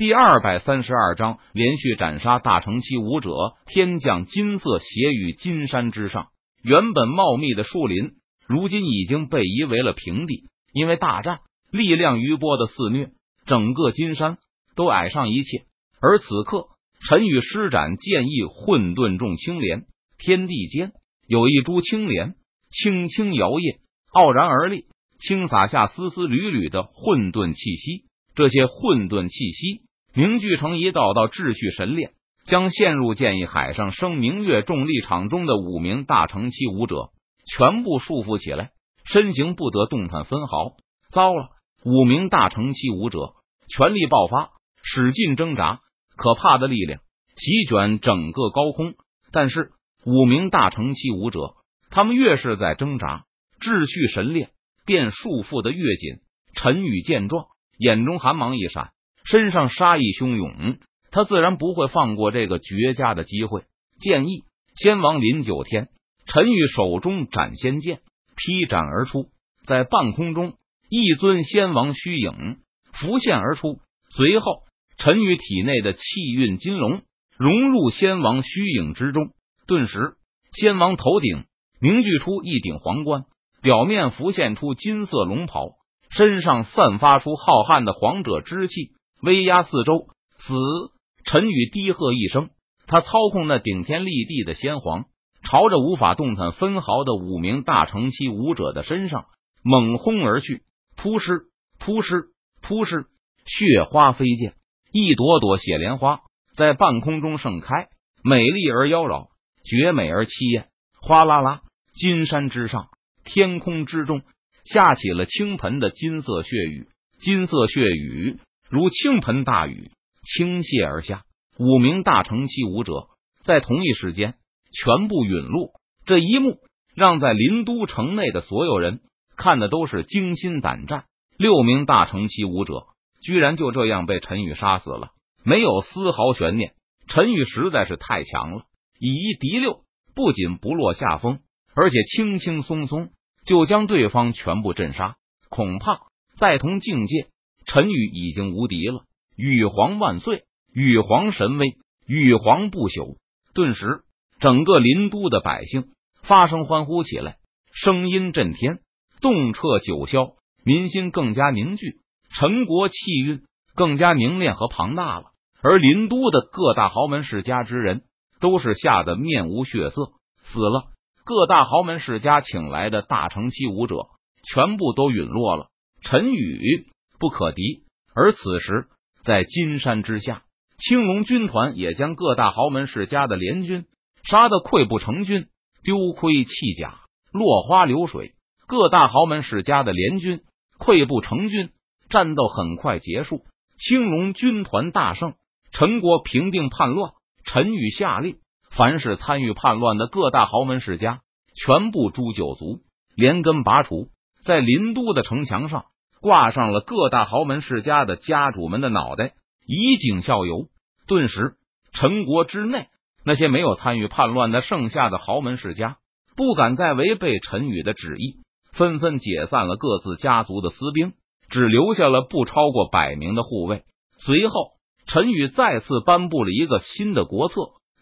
第二百三十二章，连续斩杀大成期武者。天降金色血雨，金山之上，原本茂密的树林，如今已经被夷为了平地。因为大战，力量余波的肆虐，整个金山都矮上一切。而此刻，陈宇施展剑意混沌众青莲，天地间有一株青莲轻轻摇曳，傲然而立，轻洒下丝丝缕缕的混沌气息。这些混沌气息。凝聚成一道道秩序神链，将陷入剑意海上升明月重力场中的五名大成期武者全部束缚起来，身形不得动弹分毫。糟了！五名大成期武者全力爆发，使劲挣扎，可怕的力量席卷整个高空。但是五名大成期武者，他们越是在挣扎，秩序神链便束缚的越紧。陈宇见状，眼中寒芒一闪。身上杀意汹涌，他自然不会放过这个绝佳的机会。剑意仙王林九天，陈宇手中斩仙剑劈斩而出，在半空中，一尊仙王虚影浮现而出。随后，陈宇体内的气运金龙融入仙王虚影之中，顿时，仙王头顶凝聚出一顶皇冠，表面浮现出金色龙袍，身上散发出浩瀚的皇者之气。威压四周，死！陈宇低喝一声，他操控那顶天立地的仙皇，朝着无法动弹分毫的五名大成期武者的身上猛轰而去。突施，突施，突施！血花飞溅，一朵朵血莲花在半空中盛开，美丽而妖娆，绝美而凄艳。哗啦啦，金山之上，天空之中下起了倾盆的金色血雨，金色血雨。如倾盆大雨倾泻而下，五名大成期武者在同一时间全部陨落。这一幕让在临都城内的所有人看的都是惊心胆战。六名大成期武者居然就这样被陈宇杀死了，没有丝毫悬念。陈宇实在是太强了，以一敌六，不仅不落下风，而且轻轻松松就将对方全部镇杀。恐怕在同境界。陈宇已经无敌了，羽皇万岁，羽皇神威，羽皇不朽。顿时，整个林都的百姓发声欢呼起来，声音震天，动彻九霄，民心更加凝聚，陈国气运更加凝练和庞大了。而林都的各大豪门世家之人都是吓得面无血色，死了。各大豪门世家请来的大成期武者全部都陨落了。陈宇。不可敌。而此时，在金山之下，青龙军团也将各大豪门世家的联军杀得溃不成军，丢盔弃甲，落花流水。各大豪门世家的联军溃不成军，战斗很快结束。青龙军团大胜，陈国平定叛乱。陈宇下令，凡是参与叛乱的各大豪门世家，全部诛九族，连根拔除。在林都的城墙上。挂上了各大豪门世家的家主们的脑袋，以儆效尤。顿时，陈国之内那些没有参与叛乱的剩下的豪门世家，不敢再违背陈宇的旨意，纷纷解散了各自家族的私兵，只留下了不超过百名的护卫。随后，陈宇再次颁布了一个新的国策，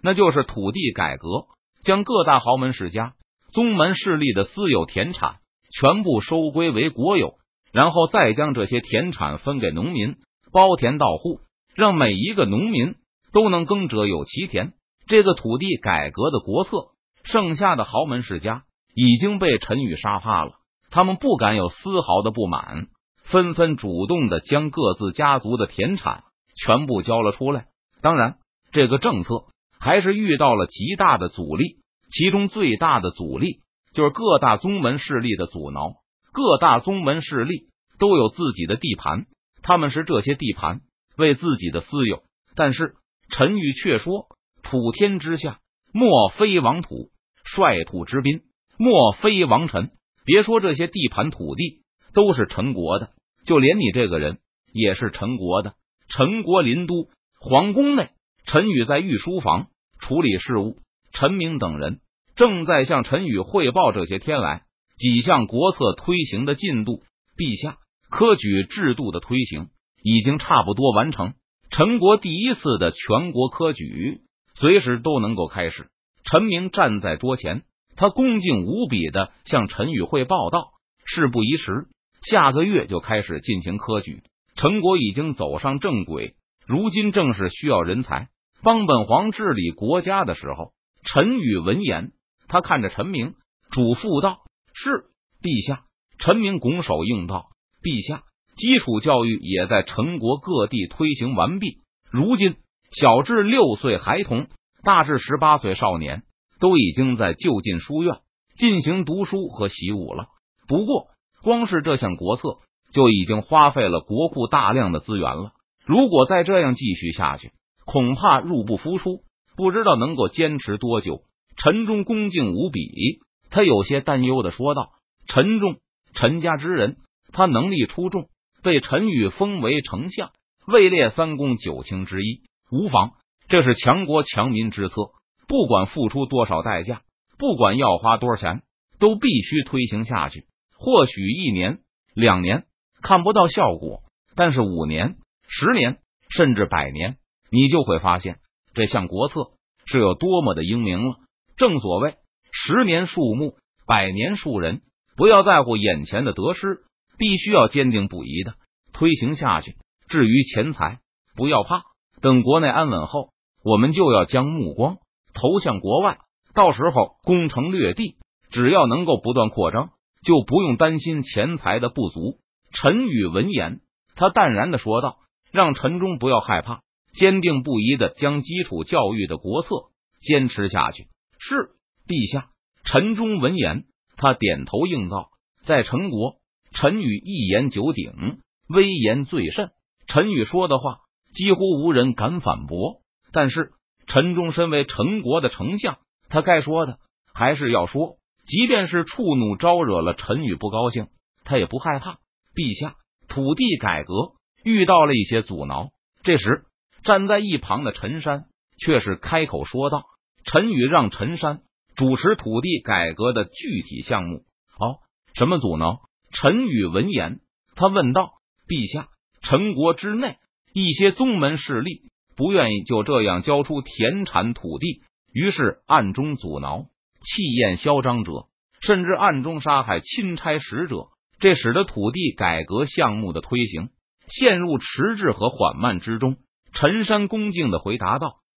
那就是土地改革，将各大豪门世家、宗门势力的私有田产全部收归为国有。然后再将这些田产分给农民，包田到户，让每一个农民都能耕者有其田。这个土地改革的国策，剩下的豪门世家已经被陈宇杀怕了，他们不敢有丝毫的不满，纷纷主动的将各自家族的田产全部交了出来。当然，这个政策还是遇到了极大的阻力，其中最大的阻力就是各大宗门势力的阻挠。各大宗门势力都有自己的地盘，他们是这些地盘为自己的私有。但是陈宇却说：“普天之下，莫非王土；率土之滨，莫非王臣。别说这些地盘土地都是陈国的，就连你这个人也是陈国的。”陈国临都皇宫内，陈宇在御书房处理事务，陈明等人正在向陈宇汇报这些天来。几项国策推行的进度，陛下，科举制度的推行已经差不多完成。陈国第一次的全国科举随时都能够开始。陈明站在桌前，他恭敬无比的向陈宇汇报道：“事不宜迟，下个月就开始进行科举。陈国已经走上正轨，如今正是需要人才帮本皇治理国家的时候。”陈宇闻言，他看着陈明，嘱咐道：“是，陛下。”陈明拱手应道：“陛下，基础教育也在陈国各地推行完毕，如今小至六岁孩童。”大至十八岁少年都已经在就近书院进行读书和习武了。不过，光是这项国策就已经花费了国库大量的资源了。如果再这样继续下去，恐怕入不敷出，不知道能够坚持多久。陈忠恭敬无比，他有些担忧的说道：“陈仲，陈家之人，他能力出众，被陈宇封为丞相，位列三公九卿之一，无妨。”这是强国强民之策，不管付出多少代价，不管要花多少钱，都必须推行下去。或许一年、两年看不到效果，但是五年、十年，甚至百年，你就会发现这项国策是有多么的英明了。正所谓十年树木，百年树人，不要在乎眼前的得失，必须要坚定不移的推行下去。至于钱财，不要怕，等国内安稳后。我们就要将目光投向国外，到时候攻城略地，只要能够不断扩张，就不用担心钱财的不足。陈宇闻言，他淡然的说道：“让陈忠不要害怕，坚定不移的将基础教育的国策坚持下去。”是陛下。陈忠闻言，他点头应道：“在陈国，陈宇一言九鼎，威严最甚。陈宇说的话，几乎无人敢反驳。”但是陈忠身为陈国的丞相，他该说的还是要说，即便是触怒招惹了陈宇不高兴，他也不害怕。陛下，土地改革遇到了一些阻挠。这时，站在一旁的陈山却是开口说道：“陈宇让陈山主持土地改革的具体项目。”哦，什么阻挠？陈宇闻言，他问道：“陛下，陈国之内一些宗门势力。”不愿意就这样交出田产土地，于是暗中阻挠、气焰嚣张者，甚至暗中杀害钦差使者，这使得土地改革项目的推行陷入迟滞和缓慢之中。陈山恭敬的回答道：“